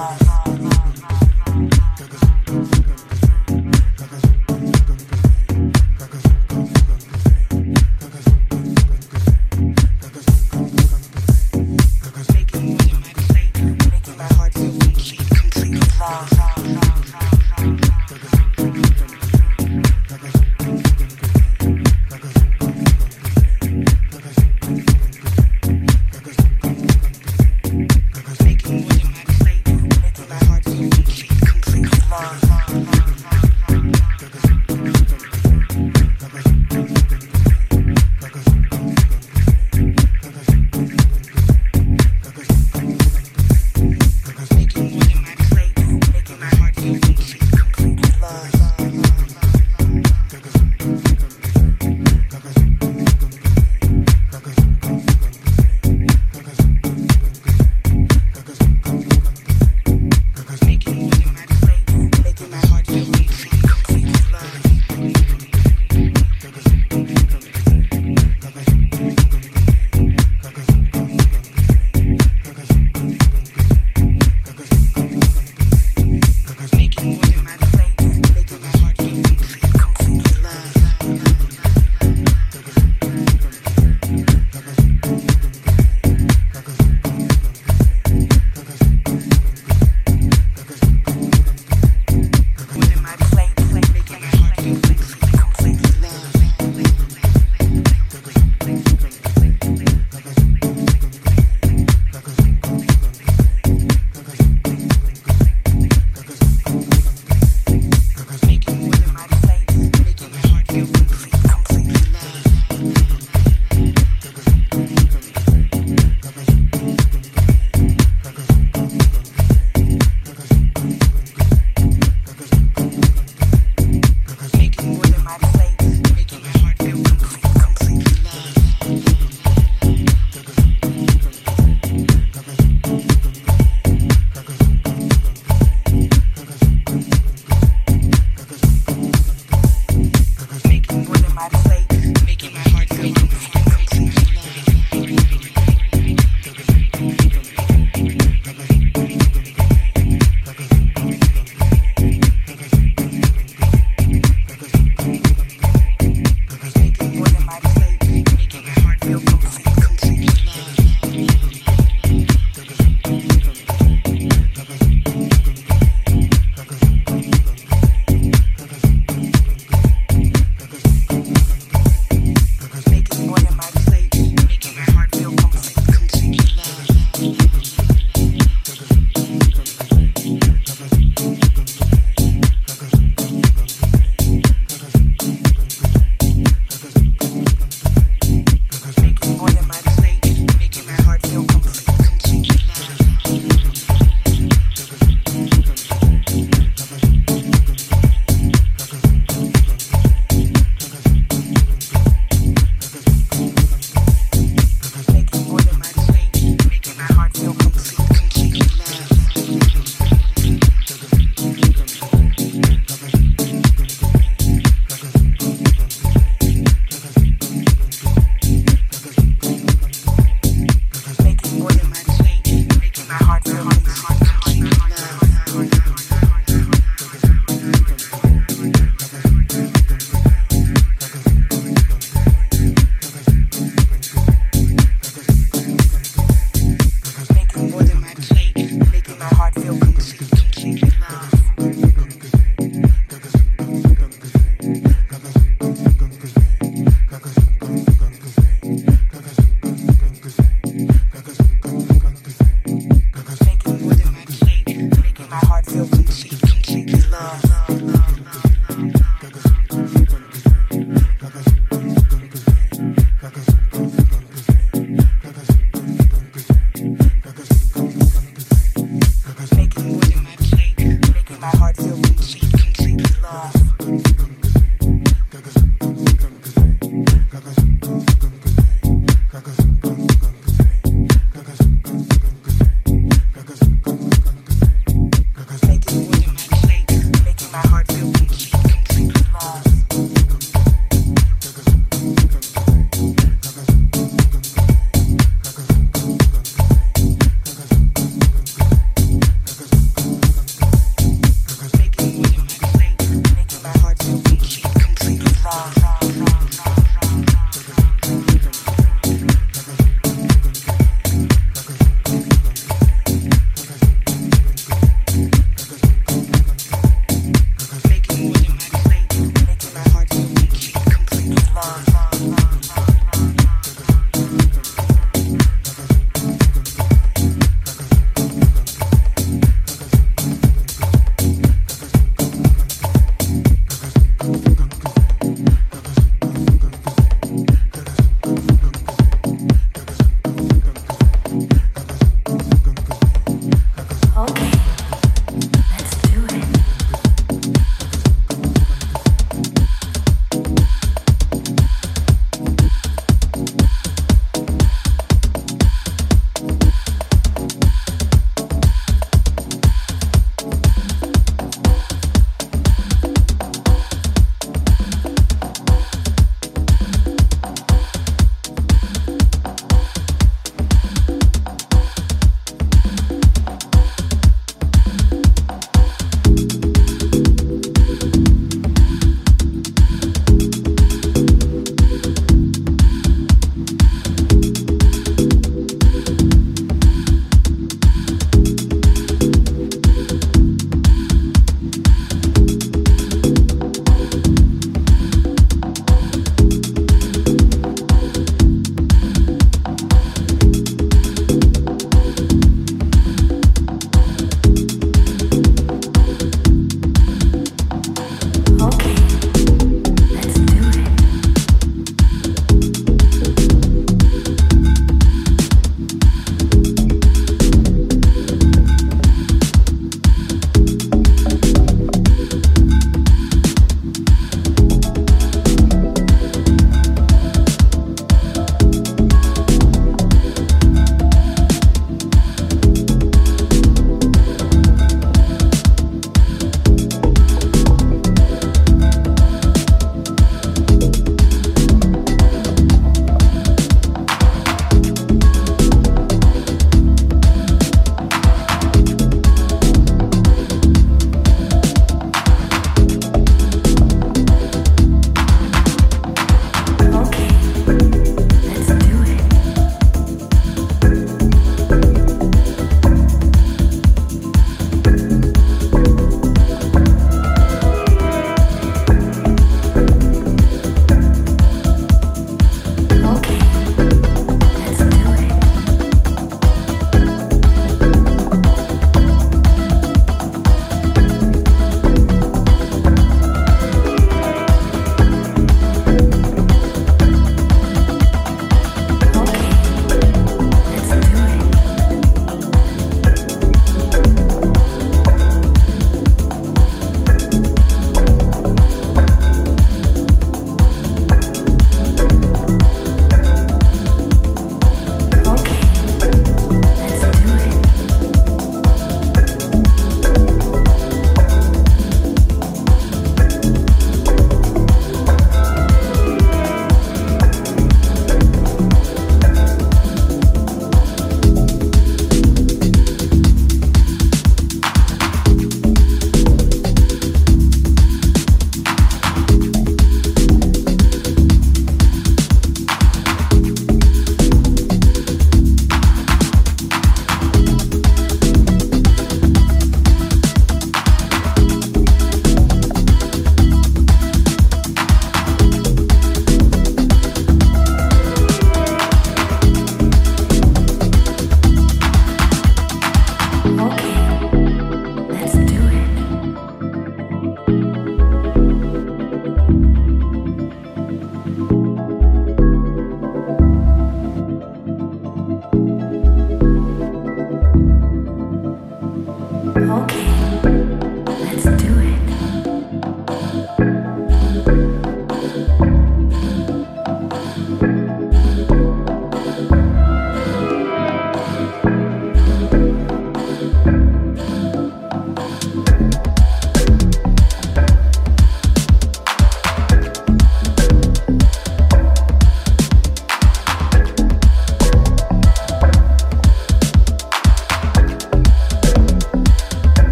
Uh.